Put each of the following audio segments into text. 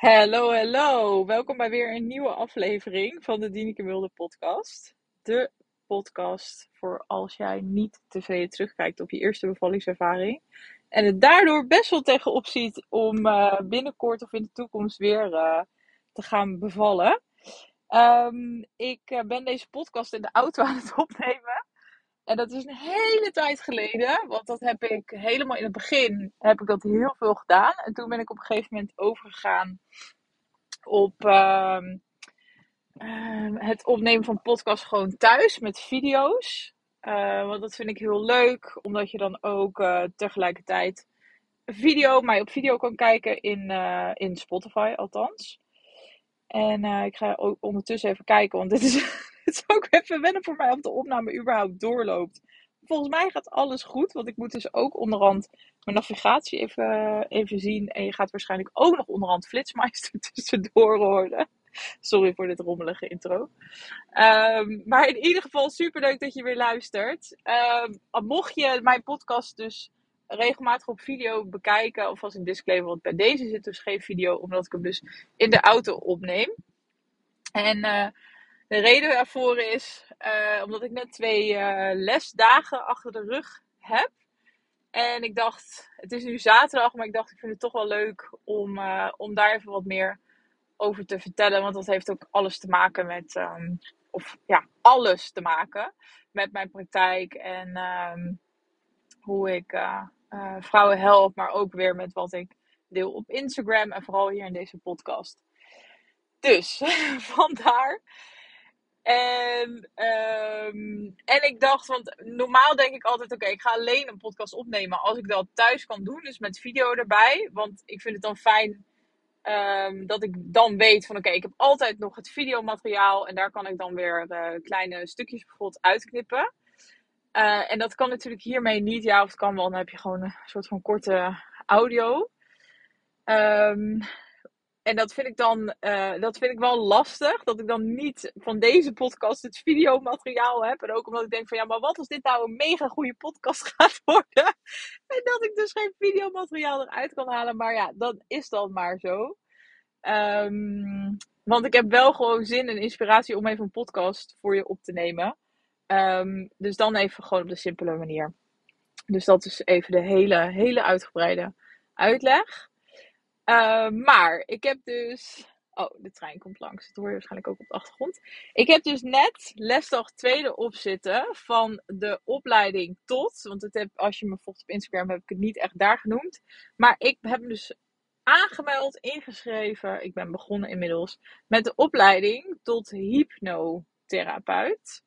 Hallo, hallo. Welkom bij weer een nieuwe aflevering van de Dieneke Wilde podcast. De podcast voor als jij niet te terugkijkt op je eerste bevallingservaring. En het daardoor best wel tegenop ziet om uh, binnenkort of in de toekomst weer uh, te gaan bevallen. Um, ik uh, ben deze podcast in de auto aan het opnemen. En dat is een hele tijd geleden, want dat heb ik helemaal in het begin heb ik dat heel veel gedaan. En toen ben ik op een gegeven moment overgegaan op uh, uh, het opnemen van podcast gewoon thuis met video's. Uh, want dat vind ik heel leuk, omdat je dan ook uh, tegelijkertijd video, mij op video kan kijken in, uh, in Spotify althans. En ik ga ook ondertussen even kijken, want dit is, is ook even wennen voor mij of de opname überhaupt doorloopt. Volgens mij gaat alles goed, want ik moet dus ook onderhand mijn navigatie even, even zien. En je gaat waarschijnlijk ook nog onderhand Flitsmeister tussendoor horen. Sorry voor dit rommelige intro. Um, maar in ieder geval super leuk dat je weer luistert. Um, mocht je mijn podcast dus regelmatig op video bekijken, of als een disclaimer, want bij deze zit dus geen video, omdat ik hem dus in de auto opneem. En uh, de reden daarvoor is uh, omdat ik net twee uh, lesdagen achter de rug heb. En ik dacht, het is nu zaterdag, maar ik dacht, ik vind het toch wel leuk om, uh, om daar even wat meer over te vertellen. Want dat heeft ook alles te maken met, um, of ja, alles te maken met mijn praktijk en um, hoe ik vrouwen help, maar ook weer met wat ik deel op Instagram en vooral hier in deze podcast. Dus vandaar en, um, en ik dacht, want normaal denk ik altijd: oké, ik ga alleen een podcast opnemen als ik dat thuis kan doen, dus met video erbij. Want ik vind het dan fijn um, dat ik dan weet van: oké, ik heb altijd nog het videomateriaal en daar kan ik dan weer uh, kleine stukjes bijvoorbeeld uitknippen. Uh, en dat kan natuurlijk hiermee niet. Ja, of het kan wel, dan heb je gewoon een soort van korte audio. Um, en dat vind ik dan uh, dat vind ik wel lastig. Dat ik dan niet van deze podcast het videomateriaal heb. En ook omdat ik denk van ja, maar wat als dit nou een mega goede podcast gaat worden. En dat ik dus geen videomateriaal eruit kan halen. Maar ja, dan is dat maar zo. Um, want ik heb wel gewoon zin en inspiratie om even een podcast voor je op te nemen. Um, dus dan even gewoon op de simpele manier. Dus dat is even de hele, hele uitgebreide uitleg. Uh, maar ik heb dus. Oh, de trein komt langs. Dat hoor je waarschijnlijk ook op de achtergrond. Ik heb dus net lesdag tweede opzitten van de opleiding tot. Want het heb, als je me volgt op Instagram heb ik het niet echt daar genoemd. Maar ik heb dus aangemeld, ingeschreven. Ik ben begonnen inmiddels met de opleiding tot hypnotherapeut.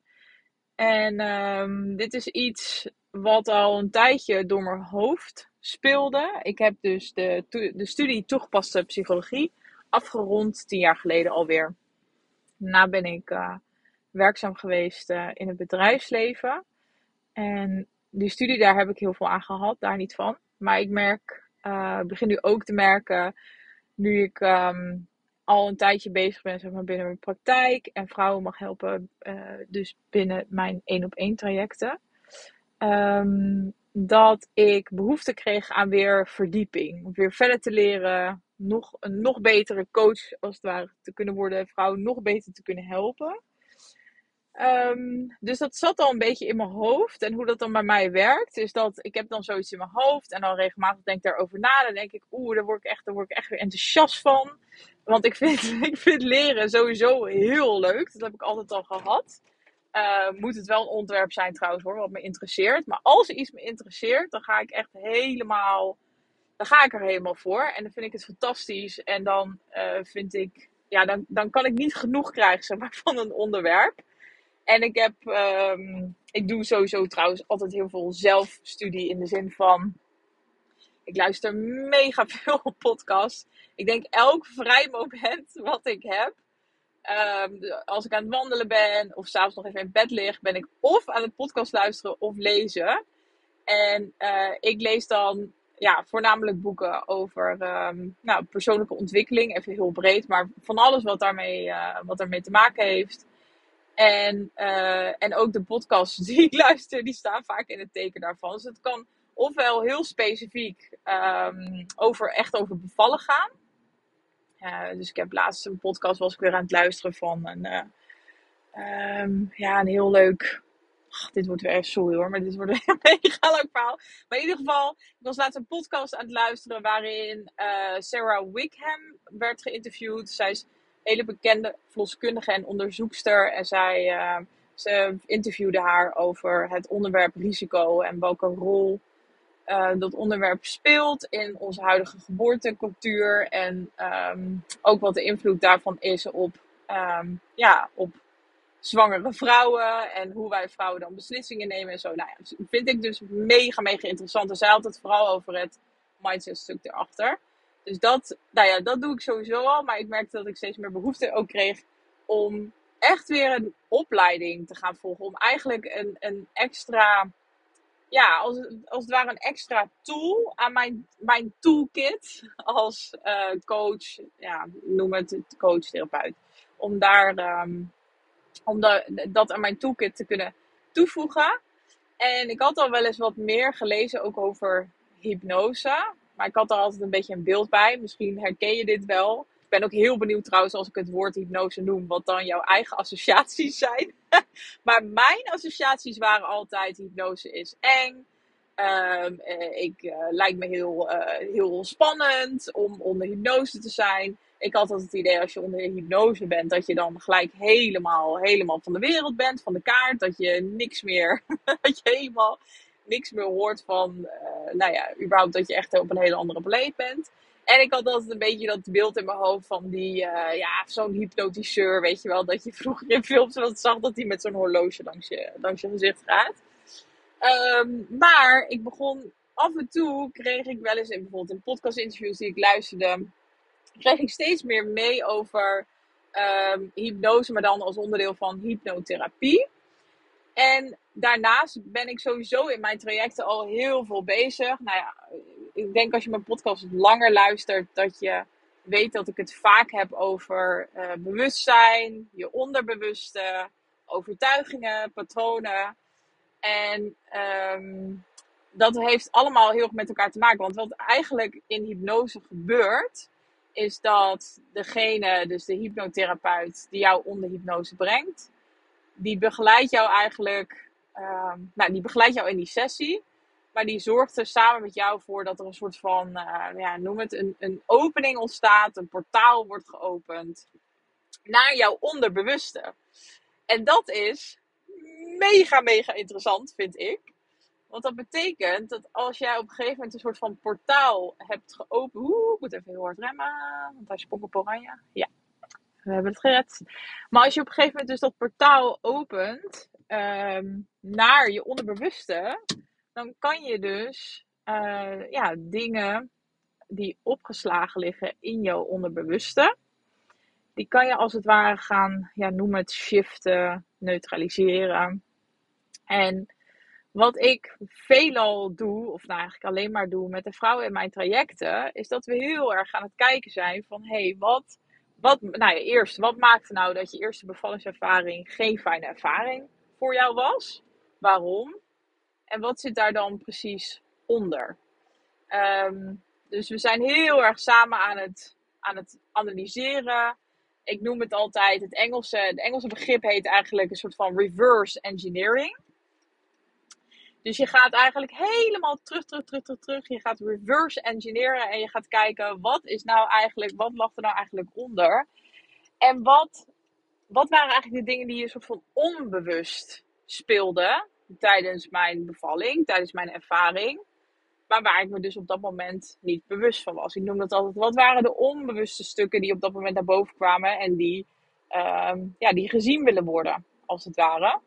En um, dit is iets wat al een tijdje door mijn hoofd speelde. Ik heb dus de, de studie toegepaste psychologie afgerond, tien jaar geleden alweer. Daarna ben ik uh, werkzaam geweest uh, in het bedrijfsleven. En die studie, daar heb ik heel veel aan gehad, daar niet van. Maar ik merk, uh, begin nu ook te merken, nu ik um, al een tijdje bezig ben zeg maar, binnen mijn praktijk en vrouwen mag helpen, dus binnen mijn één op één trajecten. Um, dat ik behoefte kreeg aan weer verdieping. Om weer verder te leren, nog, een nog betere coach als het ware te kunnen worden, vrouwen nog beter te kunnen helpen. Um, dus dat zat al een beetje in mijn hoofd. En hoe dat dan bij mij werkt, is dat ik heb dan zoiets in mijn hoofd. En dan regelmatig denk ik daarover na. Dan denk ik, oeh, daar word ik echt, daar word ik echt weer enthousiast van. Want ik vind, ik vind leren sowieso heel leuk. Dat heb ik altijd al gehad. Uh, moet het wel een onderwerp zijn trouwens hoor, wat me interesseert. Maar als iets me interesseert, dan ga ik echt helemaal, dan ga ik er helemaal voor. En dan vind ik het fantastisch. En dan uh, vind ik, ja, dan, dan kan ik niet genoeg krijgen zeg maar, van een onderwerp. En ik heb, um, ik doe sowieso trouwens altijd heel veel zelfstudie in de zin van, ik luister mega veel podcasts. Ik denk elk vrij moment wat ik heb, Um, als ik aan het wandelen ben of s'avonds nog even in bed lig, ben ik of aan het podcast luisteren of lezen. En uh, ik lees dan ja, voornamelijk boeken over um, nou, persoonlijke ontwikkeling, even heel breed, maar van alles wat daarmee, uh, wat daarmee te maken heeft. En, uh, en ook de podcasts die ik luister, die staan vaak in het teken daarvan. Dus het kan ofwel heel specifiek um, over, echt over bevallen gaan Uh, dus ik heb laatst een podcast was ik weer aan het luisteren van een, uh, um, ja, een heel leuk. Ach, dit wordt weer sorry hoor, maar dit wordt een mega leuk verhaal. Maar in ieder geval, ik was laatst een podcast aan het luisteren waarin uh, Sarah Wickham werd geïnterviewd. Zij is een hele bekende verloskundige en onderzoekster. En zij, ze interviewde haar over het onderwerp risico en welke rol uh, dat onderwerp speelt in onze huidige geboortecultuur. En um, ook wat de invloed daarvan is op, um, ja, op zwangere vrouwen. En hoe wij vrouwen dan beslissingen nemen en zo. Nou ja, dus vind ik dus mega, mega interessant. En zij had het vooral over het mindset stuk erachter. Dus dat, nou ja, dat doe ik sowieso al. Maar ik merkte dat ik steeds meer behoefte ook kreeg om echt weer een opleiding te gaan volgen. Om eigenlijk een, een extra ja, als, als het ware een extra tool aan mijn, mijn toolkit als uh, coach, ja, noem het coach, therapeut. Om daar, um, om da dat aan mijn toolkit te kunnen toevoegen. En ik had al wel eens wat meer gelezen ook over hypnose. Maar ik had er altijd een beetje een beeld bij. Misschien herken je dit wel. Ik ben ook heel benieuwd trouwens als ik het woord hypnose noem, wat dan jouw eigen associaties zijn. maar mijn associaties waren altijd: hypnose is eng. Um, ik uh, lijkt me heel, uh, heel spannend om onder hypnose te zijn. Ik had altijd het idee als je onder hypnose bent, dat je dan gelijk helemaal, helemaal van de wereld bent, van de kaart. Dat je niks meer, dat je helemaal niks meer hoort van, nou ja, überhaupt dat je echt op een hele andere planeet bent. En ik had altijd een beetje dat beeld in mijn hoofd van die, uh, ja, zo'n hypnotiseur, weet je wel. Dat je vroeger in films wel zag dat hij met zo'n horloge langs je, langs je gezicht gaat. Um, maar ik begon af en toe, kreeg ik wel eens in bijvoorbeeld in podcast-interviews die ik luisterde, kreeg ik steeds meer mee over um, hypnose, maar dan als onderdeel van hypnotherapie. En daarnaast ben ik sowieso in mijn trajecten al heel veel bezig. Nou ja, ik denk als je mijn podcast langer luistert, dat je weet dat ik het vaak heb over uh, bewustzijn, je onderbewuste, overtuigingen, patronen. En um, dat heeft allemaal heel erg met elkaar te maken. Want wat eigenlijk in hypnose gebeurt, is dat degene, dus de hypnotherapeut, die jou onder hypnose brengt, die begeleidt jou eigenlijk, um, nou, die begeleidt jou in die sessie. Maar die zorgt er samen met jou voor dat er een soort van, uh, ja, noem het, een, een opening ontstaat, een portaal wordt geopend naar jouw onderbewuste. En dat is mega, mega interessant, vind ik. Want dat betekent dat als jij op een gegeven moment een soort van portaal hebt geopend. Oeh, ik moet even heel hard remmen, want hij sprong op oranje. Ja, we hebben het gered. Maar als je op een gegeven moment dus dat portaal opent um, naar je onderbewuste, dan kan je dus uh, ja, dingen die opgeslagen liggen in jouw onderbewuste, die kan je als het ware gaan, ja, noem het shiften, neutraliseren. En wat ik veelal doe, of nou eigenlijk alleen maar doe met de vrouwen in mijn trajecten, is dat we heel erg aan het kijken zijn van hé, hey, wat, wat, nou ja, eerst, wat maakte nou dat je eerste bevallingservaring geen fijne ervaring voor jou was? Waarom? En wat zit daar dan precies onder? Um, dus we zijn heel erg samen aan het, aan het analyseren. Ik noem het altijd, het Engelse, het Engelse begrip heet eigenlijk een soort van reverse engineering. Dus je gaat eigenlijk helemaal terug, terug, terug, terug, terug. Je gaat reverse engineeren en je gaat kijken wat is nou eigenlijk, wat lag er nou eigenlijk onder? En wat, wat waren eigenlijk de dingen die je soort van onbewust speelden tijdens mijn bevalling, tijdens mijn ervaring? Maar waar ik me dus op dat moment niet bewust van was. Ik noem dat altijd, wat waren de onbewuste stukken die op dat moment naar boven kwamen en die, uh, ja, die gezien willen worden, als het ware.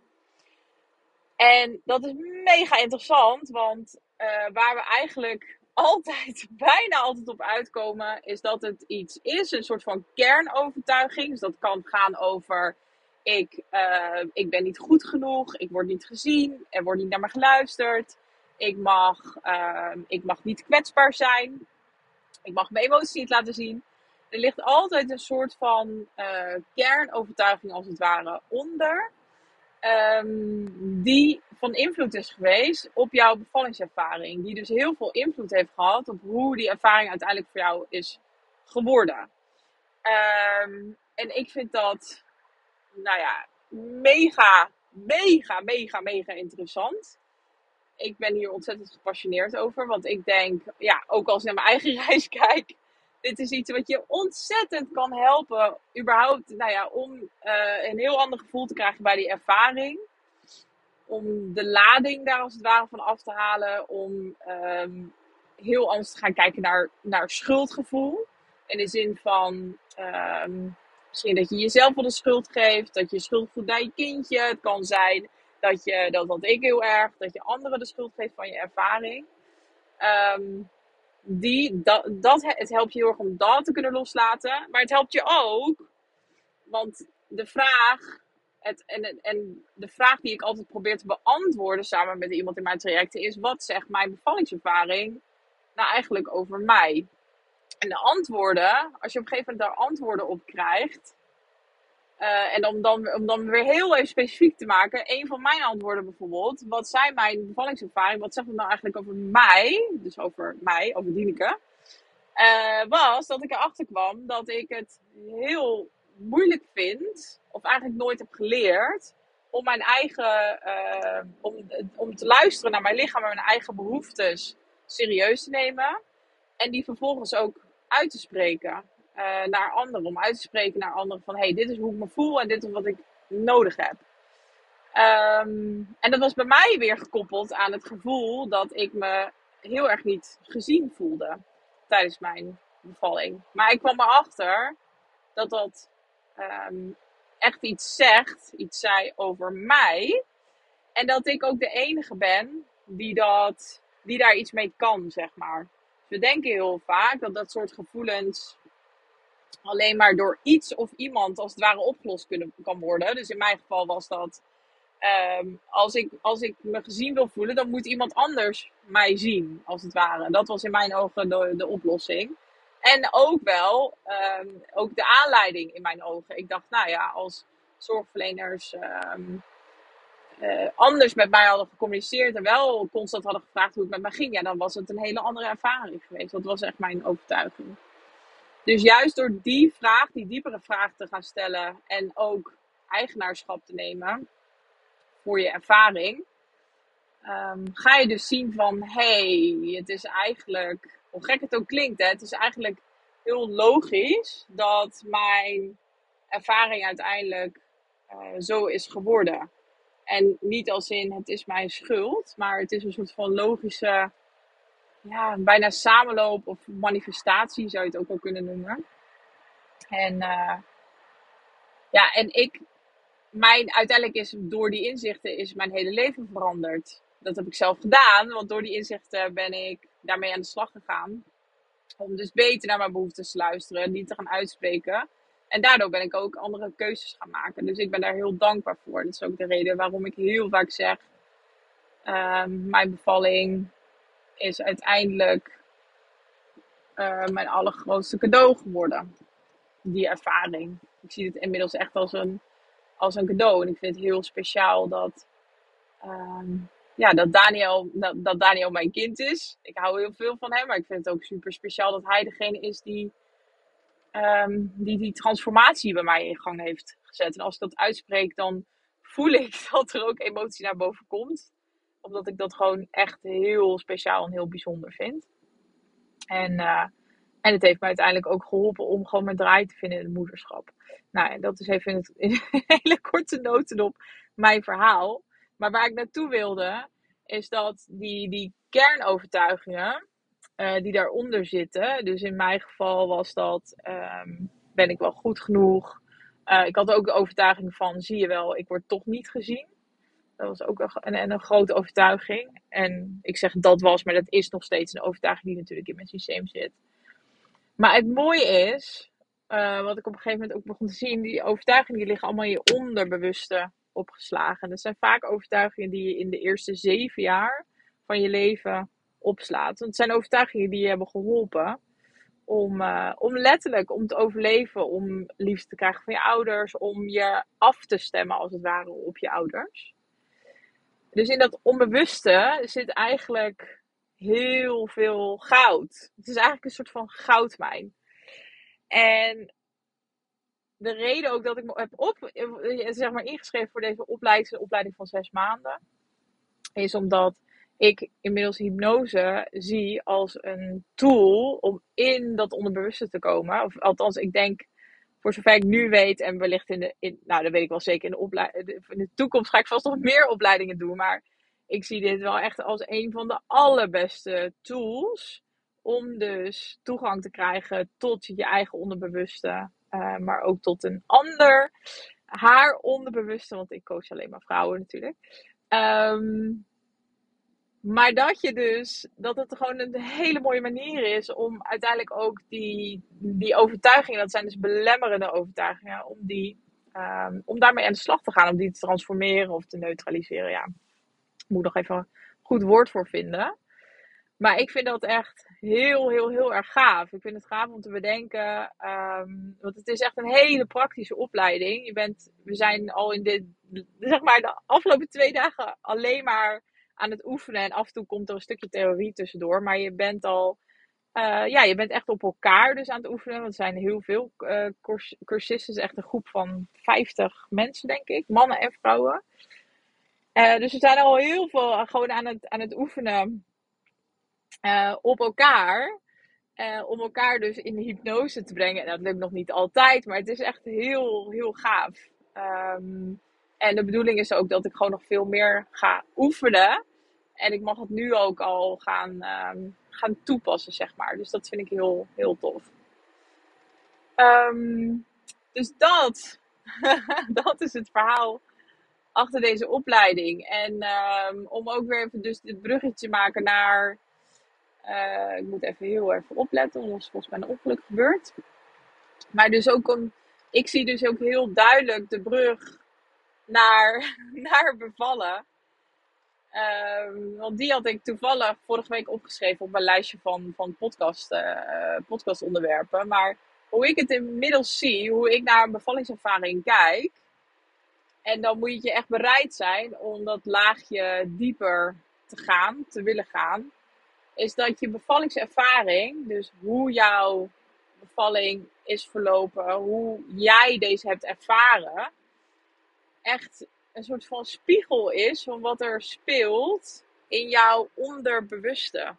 En dat is mega interessant, want uh, waar we eigenlijk altijd, bijna altijd op uitkomen, is dat het iets is, een soort van kernovertuiging. Dus dat kan gaan over ik, uh, ik ben niet goed genoeg, ik word niet gezien, er wordt niet naar me geluisterd, ik mag, uh, ik mag niet kwetsbaar zijn, ik mag mijn emoties niet laten zien. Er ligt altijd een soort van uh, kernovertuiging als het ware onder um, die van invloed is geweest op jouw bevallingservaring. Die dus heel veel invloed heeft gehad op hoe die ervaring uiteindelijk voor jou is geworden. Ehm, en ik vind dat, nou ja, mega, mega, mega, mega interessant. Ik ben hier ontzettend gepassioneerd over. Want ik denk, ja, ook als ik naar mijn eigen reis kijk. Dit is iets wat je ontzettend kan helpen. Überhaupt, nou ja, om uh, een heel ander gevoel te krijgen bij die ervaring. Om de lading daar als het ware van af te halen. Om um, heel anders te gaan kijken naar, naar schuldgevoel. In de zin van um, misschien dat je jezelf wel de schuld geeft, dat je schuld voelt naar je kindje. Het kan zijn dat je, dat had ik heel erg, dat je anderen de schuld geeft van je ervaring. Um, die, dat, dat, het helpt je heel erg om dat te kunnen loslaten. Maar het helpt je ook, want de vraag, het, en, en de vraag die ik altijd probeer te beantwoorden samen met iemand in mijn trajecten is: wat zegt mijn bevallingservaring nou eigenlijk over mij? En de antwoorden, als je op een gegeven moment daar antwoorden op krijgt. Uh, en om dan, om dan weer heel even specifiek te maken. Een van mijn antwoorden bijvoorbeeld. Wat zijn mijn bevallingservaring? Wat zegt het nou eigenlijk over mij? Dus over mij, over Dieneke. Uh, was dat ik erachter kwam dat ik het heel moeilijk vind. Of eigenlijk nooit heb geleerd. Om mijn eigen. Uh, om, om te luisteren naar mijn lichaam en mijn eigen behoeftes serieus te nemen. En die vervolgens ook uit te spreken uh, naar anderen. Om uit te spreken naar anderen van hey, dit is hoe ik me voel en dit is wat ik nodig heb. Um, en dat was bij mij weer gekoppeld aan het gevoel dat ik me heel erg niet gezien voelde tijdens mijn bevalling. Maar ik kwam erachter dat dat um, echt iets zegt, iets zei over mij. En dat ik ook de enige ben die, dat, die daar iets mee kan, zeg maar we denken heel vaak dat dat soort gevoelens alleen maar door iets of iemand als het ware opgelost kunnen, kan worden. Dus in mijn geval was dat. Um, als, ik, als ik me gezien wil voelen, dan moet iemand anders mij zien, als het ware. Dat was in mijn ogen de, de oplossing. En ook wel um, ook de aanleiding in mijn ogen. Ik dacht, nou ja, als zorgverleners um, uh, anders met mij hadden gecommuniceerd en wel constant hadden gevraagd hoe het met mij ging, ja, dan was het een hele andere ervaring geweest. Dat was echt mijn overtuiging. Dus juist door die vraag, die diepere vraag te gaan stellen en ook eigenaarschap te nemen voor je ervaring, um, ga je dus zien van hé, hey, het is eigenlijk, hoe gek het ook klinkt, hè, het is eigenlijk heel logisch dat mijn ervaring uiteindelijk uh, zo is geworden. En niet als in het is mijn schuld, maar het is een soort van logische, ja, bijna samenloop of manifestatie zou je het ook wel kunnen noemen. En uh, ja, en ik, mijn, uiteindelijk is door die inzichten is mijn hele leven veranderd. Dat heb ik zelf gedaan, want door die inzichten ben ik daarmee aan de slag gegaan. Om dus beter naar mijn behoeftes te luisteren, die te gaan uitspreken. En daardoor ben ik ook andere keuzes gaan maken. Dus ik ben daar heel dankbaar voor. Dat is ook de reden waarom ik heel vaak zeg: um, mijn bevalling is uiteindelijk uh, mijn allergrootste cadeau geworden. Die ervaring. Ik zie het inmiddels echt als een, als een cadeau. En ik vind het heel speciaal dat, um, ja, dat, Daniel, dat Daniel mijn kind is. Ik hou heel veel van hem, maar ik vind het ook super speciaal dat hij degene is die um, die die transformatie bij mij in gang heeft gezet. En als ik dat uitspreek, dan voel ik dat er ook emotie naar boven komt. Omdat ik dat gewoon echt heel speciaal en heel bijzonder vind. En, uh, en het heeft me uiteindelijk ook geholpen om gewoon mijn draai te vinden in het moederschap. Nou, en dat is even in, in een hele korte notendop mijn verhaal. Maar waar ik naartoe wilde, is dat die, die kernovertuigingen, uh, die daaronder zitten. Dus in mijn geval was dat, um, ben ik wel goed genoeg? Uh, ik had ook de overtuiging van, zie je wel, ik word toch niet gezien. Dat was ook een, een, een, grote overtuiging. En ik zeg dat was, maar dat is nog steeds een overtuiging die natuurlijk in mijn systeem zit. Maar het mooie is, uh, wat ik op een gegeven moment ook begon te zien, die overtuigingen die liggen allemaal in je onderbewuste opgeslagen. Dat zijn vaak overtuigingen die je in de eerste zeven jaar van je leven opslaat. Want het zijn overtuigingen die je hebben geholpen om, uh, om letterlijk om te overleven, om liefde te krijgen van je ouders, om je af te stemmen als het ware op je ouders. Dus in dat onbewuste zit eigenlijk heel veel goud. Het is eigenlijk een soort van goudmijn. En de reden ook dat ik me heb op, eh, zeg maar ingeschreven voor deze opleiding van zes maanden, is omdat ik inmiddels hypnose zie als een tool om in dat onderbewuste te komen. Of althans, ik denk, voor zover ik nu weet, en wellicht in de, in, nou dat weet ik wel zeker, in de, opleiding, in de toekomst ga ik vast nog meer opleidingen doen. Maar ik zie dit wel echt als een van de allerbeste tools om dus toegang te krijgen tot je eigen onderbewuste, uh, maar ook tot een ander, haar onderbewuste, want ik coach alleen maar vrouwen natuurlijk. Um, maar dat je dus, dat het gewoon een hele mooie manier is om uiteindelijk ook die, die overtuigingen, dat zijn dus belemmerende overtuigingen, om, die, um, om daarmee aan de slag te gaan, om die te transformeren of te neutraliseren. Ja, moet nog even een goed woord voor vinden. Maar ik vind dat echt heel, heel, heel erg gaaf. Ik vind het gaaf om te bedenken. Um, want het is echt een hele praktische opleiding. Je bent, we zijn al in dit, zeg maar, de afgelopen twee dagen alleen maar aan het oefenen. En af en toe komt er een stukje theorie tussendoor. Maar je bent al, uh, ja, je bent echt op elkaar dus aan het oefenen. Want er zijn heel veel uh, cursisten. is echt een groep van 50 mensen, denk ik. Mannen en vrouwen. Uh, dus we zijn al heel veel gewoon aan het, aan het oefenen op elkaar. om elkaar dus in de hypnose te brengen. En dat lukt nog niet altijd, maar het is echt heel, heel gaaf. Um, en de bedoeling is ook dat ik gewoon nog veel meer ga oefenen. En ik mag het nu ook al gaan, um, gaan toepassen, zeg maar. Dus dat vind ik heel, heel tof. Um, dus dat, dat is het verhaal achter deze opleiding. En um, om ook weer even dus dit bruggetje te maken naar... Uh, ik moet even heel even opletten, anders volgens mij een ongeluk gebeurt. Maar dus ook om... Ik zie dus ook heel duidelijk de brug naar, naar bevallen. Um, want die had ik toevallig vorige week opgeschreven op mijn lijstje van, van podcast, uh, podcastonderwerpen. Maar hoe ik het inmiddels zie, hoe ik naar een bevallingservaring kijk. En dan moet je echt bereid zijn om dat laagje dieper te gaan, te willen gaan. Is dat je bevallingservaring, dus hoe jouw bevalling is verlopen, hoe jij deze hebt ervaren, echt een soort van spiegel is van wat er speelt in jouw onderbewuste.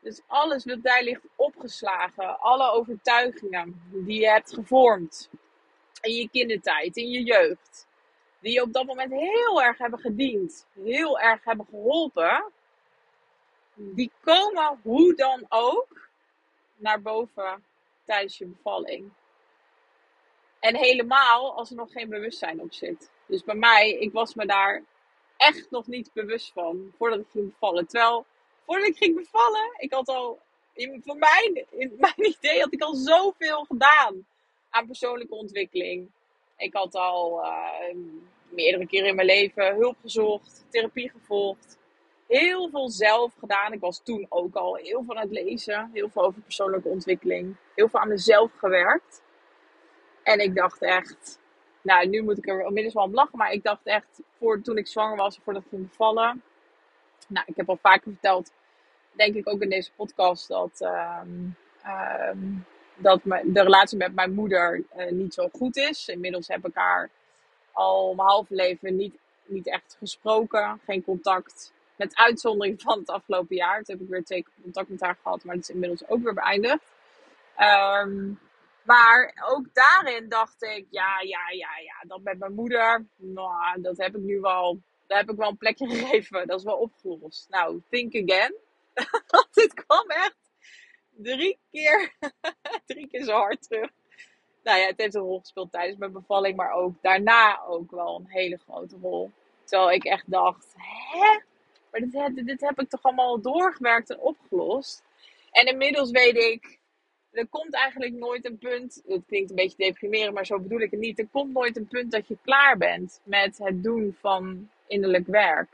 Dus alles wat daar ligt opgeslagen, alle overtuigingen die je hebt gevormd in je kindertijd, in je jeugd, die je op dat moment heel erg hebben gediend, heel erg hebben geholpen, die komen hoe dan ook naar boven tijdens je bevalling. En helemaal als er nog geen bewustzijn op zit. Dus bij mij, ik was me daar echt nog niet bewust van voordat ik ging bevallen. Terwijl, voordat ik ging bevallen, ik had al, in, voor mijn, in mijn idee had ik al zoveel gedaan aan persoonlijke ontwikkeling. Ik had al uh, meerdere keren in mijn leven hulp gezocht, therapie gevolgd. Heel veel zelf gedaan. Ik was toen ook al heel veel aan het lezen. Heel veel over persoonlijke ontwikkeling. Heel veel aan mezelf gewerkt. En ik dacht echt, nou nu moet ik er inmiddels wel om lachen, maar ik dacht echt, voor, toen ik zwanger was, voordat ik ging bevallen. Nou, ik heb al vaker verteld, denk ik ook in deze podcast, dat, um, um, dat de relatie met mijn moeder uh, niet zo goed is. Inmiddels heb ik haar al mijn halve leven niet, niet echt gesproken, geen contact. Met uitzondering van het afgelopen jaar. Toen heb ik weer twee contact met haar gehad, maar dat is inmiddels ook weer beëindigd. Um, maar ook daarin dacht ik, ja, ja, ja, ja, dat met mijn moeder, nou, dat heb ik nu wel, daar heb ik wel een plekje gegeven. Dat is wel opgelost. Nou, think again. dit kwam echt drie keer, drie keer zo hard terug. Nou ja, het heeft een rol gespeeld tijdens mijn bevalling, maar ook daarna ook wel een hele grote rol. Terwijl ik echt dacht, hè? Maar dit, dit heb ik toch allemaal doorgewerkt en opgelost. En inmiddels weet ik, er komt eigenlijk nooit een punt, het klinkt een beetje deprimerend, maar zo bedoel ik het niet. Er komt nooit een punt dat je klaar bent met het doen van innerlijk werk.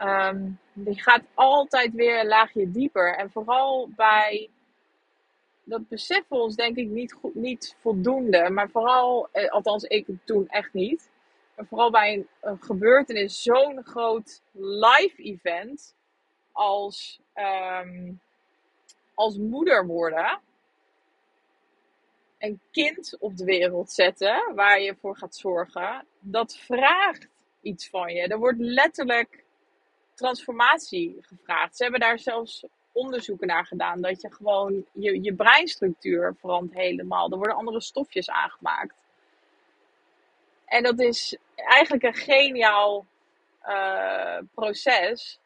Um, je gaat altijd weer een laagje dieper. En vooral bij, dat beseffen ons denk ik niet, goed, niet voldoende. Maar vooral, eh, althans ik toen echt niet. Maar vooral bij een, gebeurtenis, zo'n groot live event als, um, als moeder worden een kind op de wereld zetten waar je voor gaat zorgen, dat vraagt iets van je. Er wordt letterlijk transformatie gevraagd. Ze hebben daar zelfs onderzoeken naar gedaan. Dat je gewoon je, je breinstructuur verandert helemaal. Er worden andere stofjes aangemaakt. En dat is eigenlijk een geniaal uh, proces.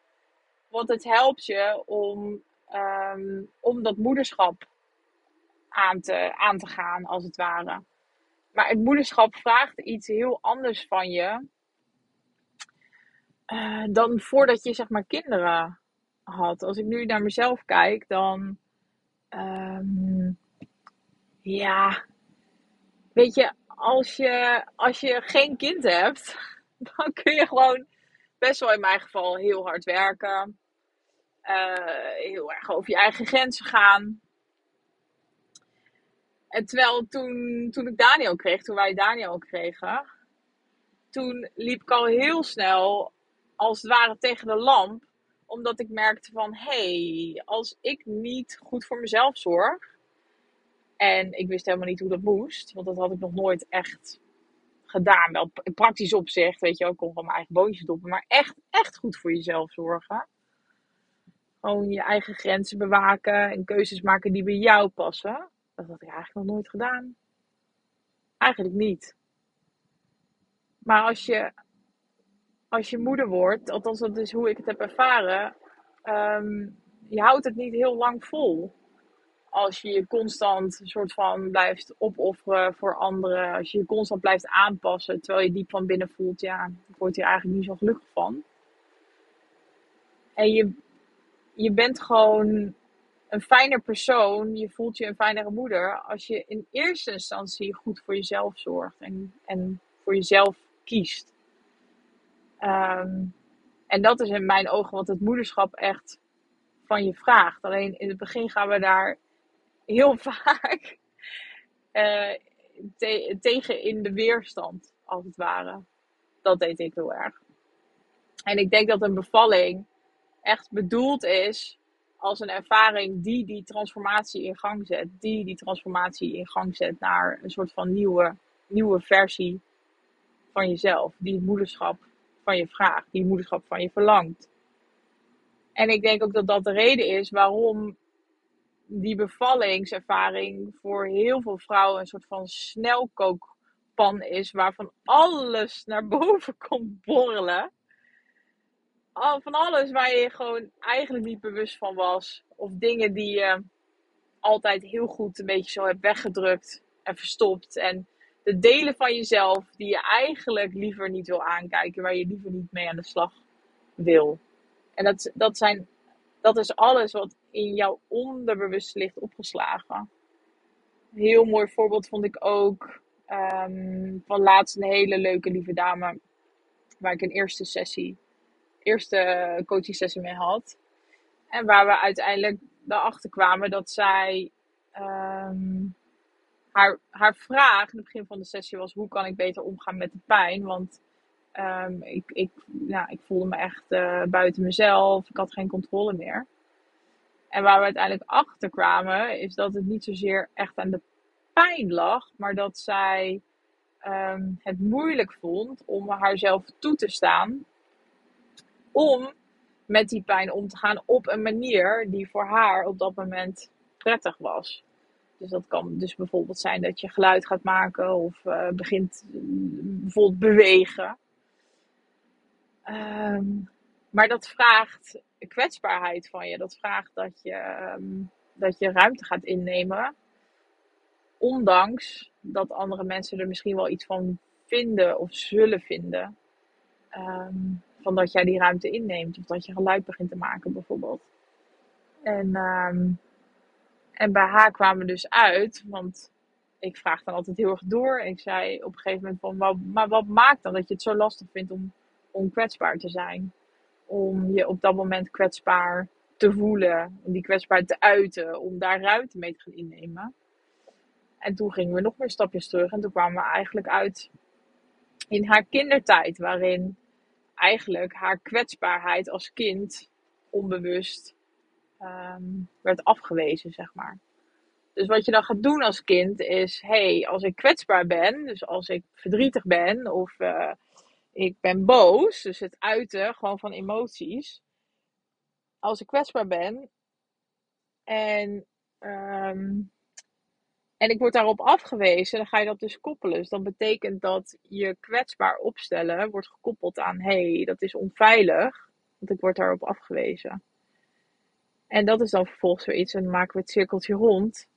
Want het helpt je om, um, om dat moederschap aan te, aan te gaan, als het ware. Maar het moederschap vraagt iets heel anders van je. Uh, dan voordat je zeg maar kinderen had. Als ik nu naar mezelf kijk, dan. Um, ja. Weet je, als je, als je geen kind hebt, dan kun je gewoon best wel in mijn geval heel hard werken. Uh, heel erg over je eigen grenzen gaan. En terwijl toen, toen ik Daniel kreeg, toen wij Daniel kregen, toen liep ik al heel snel als het ware tegen de lamp. Omdat ik merkte van, hé, hey, als ik niet goed voor mezelf zorg. En ik wist helemaal niet hoe dat moest. Want dat had ik nog nooit echt gedaan. Wel praktisch opzicht, weet je, ik kon van mijn eigen boontjes doppen. Maar echt, echt goed voor jezelf zorgen. Gewoon je eigen grenzen bewaken en keuzes maken die bij jou passen. Dat had ik eigenlijk nog nooit gedaan. Eigenlijk niet. Maar als je, als je moeder wordt, althans dat is hoe ik het heb ervaren, um, je houdt het niet heel lang vol. Als je je constant soort van blijft opofferen voor anderen, als je je constant blijft aanpassen, terwijl je diep van binnen voelt, ja, ik word hier eigenlijk niet zo gelukkig van. En je, je bent gewoon een fijner persoon, je voelt je een fijnere moeder als je in eerste instantie goed voor jezelf zorgt en, en voor jezelf kiest. Ehm, en dat is in mijn ogen wat het moederschap echt van je vraagt. Alleen in het begin gaan we daar heel vaak uh, tegen in de weerstand, als het ware. Dat deed ik heel erg. En ik denk dat een bevalling echt bedoeld is als een ervaring die die transformatie in gang zet. Die die transformatie in gang zet naar een soort van nieuwe, nieuwe versie van jezelf. Die het moederschap van je vraagt. Die het moederschap van je verlangt. En ik denk ook dat dat de reden is waarom die bevallingservaring voor heel veel vrouwen een soort van snelkookpan is. Waarvan alles naar boven komt borrelen van alles waar je gewoon eigenlijk niet bewust van was. Of dingen die je altijd heel goed een beetje zo hebt weggedrukt en verstopt. En de delen van jezelf die je eigenlijk liever niet wil aankijken, waar je liever niet mee aan de slag wil. En dat, dat, zijn, dat is alles wat in jouw onderbewust ligt opgeslagen. Een heel mooi voorbeeld vond ik ook um, van laatst een hele leuke lieve dame, waar ik een eerste sessie eerste coaching sessie mee had. En waar we uiteindelijk erachter kwamen dat zij. Ehm, haar, haar vraag in het begin van de sessie was: hoe kan ik beter omgaan met de pijn? Want um, ik, ik, nou, ik voelde me echt uh, buiten mezelf. Ik had geen controle meer. En waar we uiteindelijk achter kwamen, is dat het niet zozeer echt aan de pijn lag, maar dat zij um, het moeilijk vond om haarzelf toe te staan om met die pijn om te gaan op een manier die voor haar op dat moment prettig was. Dus dat kan dus bijvoorbeeld zijn dat je geluid gaat maken of uh, begint uh, bijvoorbeeld bewegen. Um, maar dat vraagt kwetsbaarheid van je. Dat vraagt dat je, um, dat je ruimte gaat innemen. Ondanks dat andere mensen er misschien wel iets van vinden of zullen vinden. Um, dat jij die ruimte inneemt. Of dat je geluid begint te maken bijvoorbeeld. En, um, en bij haar kwamen we dus uit, want ik vraag dan altijd heel erg door. Ik zei op een gegeven moment van, maar wat maakt dan dat je het zo lastig vindt om, om kwetsbaar te zijn? Om je op dat moment kwetsbaar te voelen, om die kwetsbaar te uiten, om daar ruimte mee te gaan innemen. En toen gingen we nog meer stapjes terug en toen kwamen we eigenlijk uit in haar kindertijd, waarin eigenlijk haar kwetsbaarheid als kind onbewust um, werd afgewezen, zeg maar. Dus wat je dan gaat doen als kind is, hey, als ik kwetsbaar ben, dus als ik verdrietig ben of uh, ik ben boos, dus het uiten gewoon van emoties. Als ik kwetsbaar ben en, um, en ik word daarop afgewezen, dan ga je dat dus koppelen. Dus dan betekent dat je kwetsbaar opstellen wordt gekoppeld aan, hey, dat is onveilig, want ik word daarop afgewezen. En dat is dan vervolgens weer iets, en dan maken we het cirkeltje rond,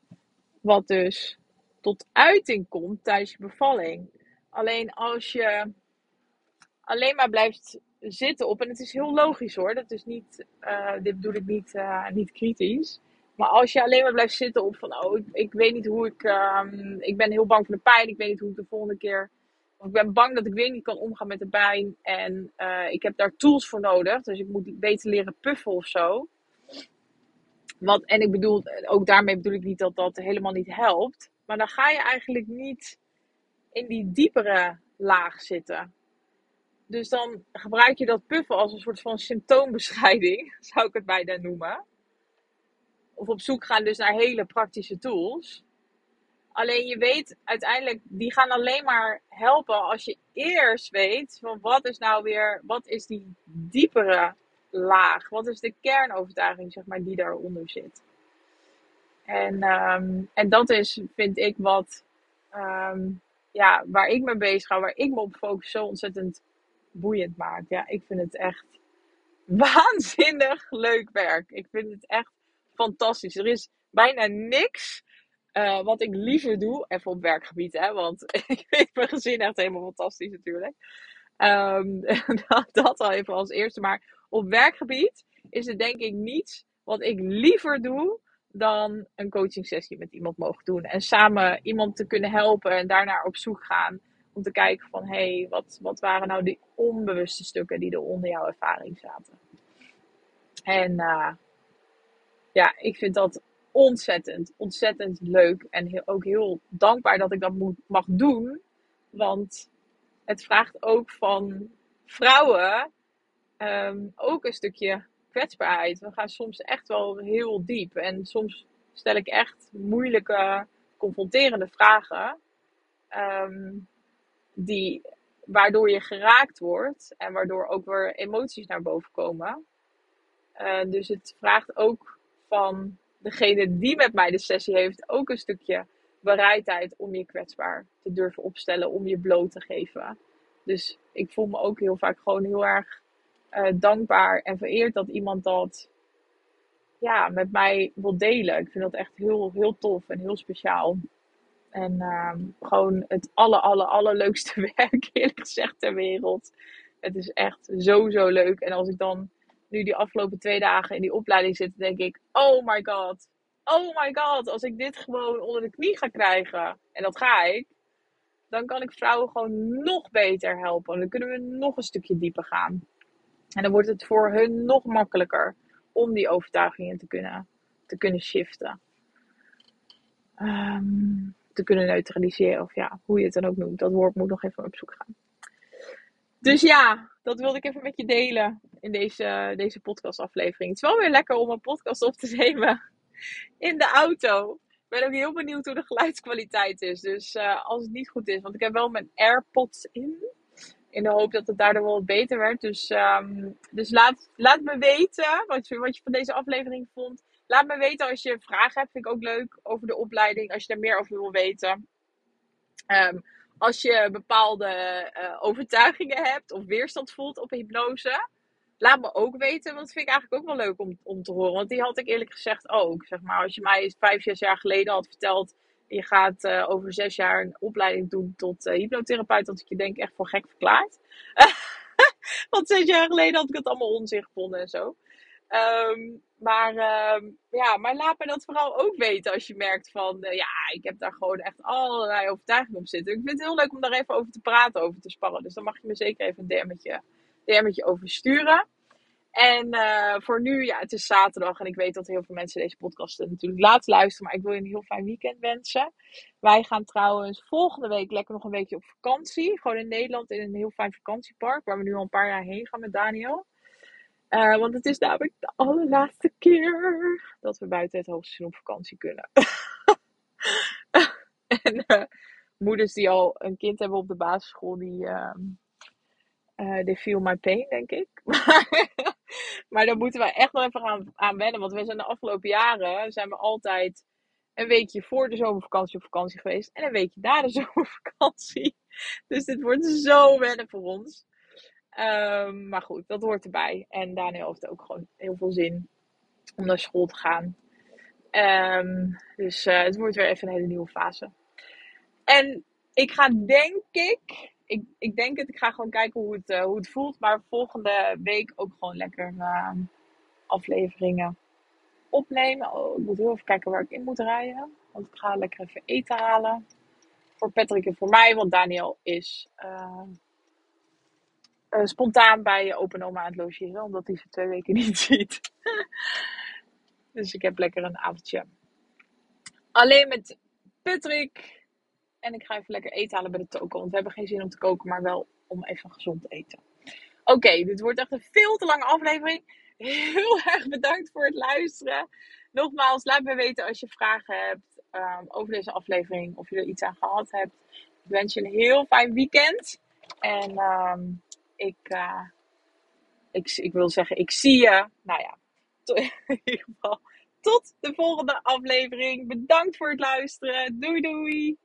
wat dus tot uiting komt tijdens je bevalling. Alleen als je alleen maar blijft zitten op, en het is heel logisch hoor, dat is niet, uh, dit bedoel ik niet, uh, niet kritisch. Maar als je alleen maar blijft zitten op van, oh, ik, weet niet hoe ik, um, ik ben heel bang voor de pijn, ik weet niet hoe ik de volgende keer, of ik ben bang dat ik weer niet kan omgaan met de pijn en uh, ik heb daar tools voor nodig, dus ik moet beter leren puffen of zo. Wat, en ik bedoel, ook daarmee bedoel ik niet dat dat helemaal niet helpt, maar dan ga je eigenlijk niet in die diepere laag zitten. Dus dan gebruik je dat puffen als een soort van symptoombestrijding, zou ik het bijna noemen. Of op zoek gaan dus naar hele praktische tools. Alleen je weet uiteindelijk, die gaan alleen maar helpen als je eerst weet van wat is nou weer, wat is die diepere laag? Wat is de kernovertuiging, zeg maar, die daaronder zit? En, um, en dat is, vind ik, wat, um, ja, waar ik me bezig ga, waar ik me op focus, zo ontzettend boeiend maakt. Ja, ik vind het echt waanzinnig leuk werk. Ik vind het echt fantastisch. Er is bijna niks uh, wat ik liever doe. Even op werkgebied, hè, want ik vind mijn gezin echt helemaal fantastisch natuurlijk. Um, dat, al even als eerste. Maar op werkgebied is het denk ik niets wat ik liever doe dan een coaching sessie met iemand mogen doen. En samen iemand te kunnen helpen en daarnaar op zoek gaan. Om te kijken van, hé, hey, wat, wat waren nou die onbewuste stukken die er onder jouw ervaring zaten. En uh, ja, ik vind dat ontzettend, ontzettend leuk. En heel, ook heel dankbaar dat ik dat moet, mag doen. Want het vraagt ook van vrouwen um, ook een stukje kwetsbaarheid. We gaan soms echt wel heel diep. En soms stel ik echt moeilijke, confronterende vragen. Um, die, waardoor je geraakt wordt en waardoor ook weer emoties naar boven komen. Uh, dus het vraagt ook van degene die met mij de sessie heeft ook een stukje bereidheid om je kwetsbaar te durven opstellen, om je bloot te geven. Dus ik voel me ook heel vaak gewoon heel erg uh, dankbaar en vereerd dat iemand dat ja, met mij wil delen. Ik vind dat echt heel, heel tof en heel speciaal. En uh, gewoon het aller, aller, allerleukste werk, eerlijk gezegd, ter wereld. Het is echt zo, zo leuk. En als ik dan nu die afgelopen twee dagen in die opleiding zit, denk ik: oh my god. Oh my god, als ik dit gewoon onder de knie ga krijgen, en dat ga ik, dan kan ik vrouwen gewoon nog beter helpen. Dan kunnen we nog een stukje dieper gaan. En dan wordt het voor hun nog makkelijker om die overtuigingen te kunnen, te kunnen shiften. Um, te kunnen neutraliseren. Of ja, hoe je het dan ook noemt. Dat woord moet nog even op zoek gaan. Dus ja, dat wilde ik even met je delen in deze, deze podcastaflevering. Het is wel weer lekker om een podcast op te nemen in de auto. Ik ben ook heel benieuwd hoe de geluidskwaliteit is. Dus uh, als het niet goed is, want ik heb wel mijn AirPods in. In de hoop dat het daardoor wel beter werd. Dus, um, dus laat, laat me weten wat je, wat je van deze aflevering vond. Laat me weten als je vragen hebt. Vind ik ook leuk over de opleiding. Als je daar meer over wil weten. Um, als je bepaalde uh, overtuigingen hebt of weerstand voelt op hypnose. Laat me ook weten, want dat vind ik eigenlijk ook wel leuk om, om te horen. Want die had ik eerlijk gezegd ook. Zeg maar, als je mij vijf, zes jaar geleden had verteld je gaat uh, over zes jaar een opleiding doen tot uh, hypnotherapeut. Dat ik je denk echt voor gek verklaard. Want zes jaar geleden had ik het allemaal onzin gevonden en zo. Um, maar, um, ja, maar laat me dat vooral ook weten als je merkt van, uh, ja, ik heb daar gewoon echt allerlei overtuigingen op zitten. Ik vind het heel leuk om daar even over te praten, over te sparren. Dus dan mag je me zeker even een DM'tje, DM'tje over sturen. En uh, voor nu, ja, het is zaterdag en ik weet dat heel veel mensen deze podcast natuurlijk laten luisteren. Maar ik wil je een heel fijn weekend wensen. Wij gaan trouwens volgende week lekker nog een weekje op vakantie. Gewoon in Nederland in een heel fijn vakantiepark. Waar we nu al een paar jaar heen gaan met Daniel. Uh, want het is namelijk de allerlaatste keer dat we buiten het hoogseizoen op vakantie kunnen. en uh, moeders die al een kind hebben op de basisschool, die, uh, uh, feel my pain, denk ik. maar daar moeten we echt nog even aan, aan wennen. Want we zijn de afgelopen jaren zijn we altijd een weekje voor de zomervakantie op vakantie geweest. En een weekje na de zomervakantie. Dus dit wordt zo wennen voor ons. Um, maar goed, dat hoort erbij. En Daniel heeft ook gewoon heel veel zin om naar school te gaan. Um, dus uh, het wordt weer even een hele nieuwe fase. En ik ga denk ik, ik, ik denk het, ik ga gewoon kijken hoe het, uh, hoe het voelt. Maar volgende week ook gewoon lekker uh, afleveringen opnemen. Oh, ik moet heel even kijken waar ik in moet rijden. Want ik ga lekker even eten halen. Voor Patrick en voor mij, want Daniel is uh, spontaan bij open oma aan het logeren. Omdat hij ze twee weken niet ziet. dus ik heb lekker een avondje. Alleen met Patrick. En ik ga even lekker eten halen bij de toko. Want we hebben geen zin om te koken, maar wel om even gezond te eten. Oké, dit wordt echt een veel te lange aflevering. Heel erg bedankt voor het luisteren. Nogmaals, laat me weten als je vragen hebt um, over deze aflevering. Of je er iets aan gehad hebt. Ik wens je een heel fijn weekend. En um, ik, uh, ik, ik wil zeggen, ik zie je. Nou ja, in ieder geval tot de volgende aflevering. Bedankt voor het luisteren. Doei doei.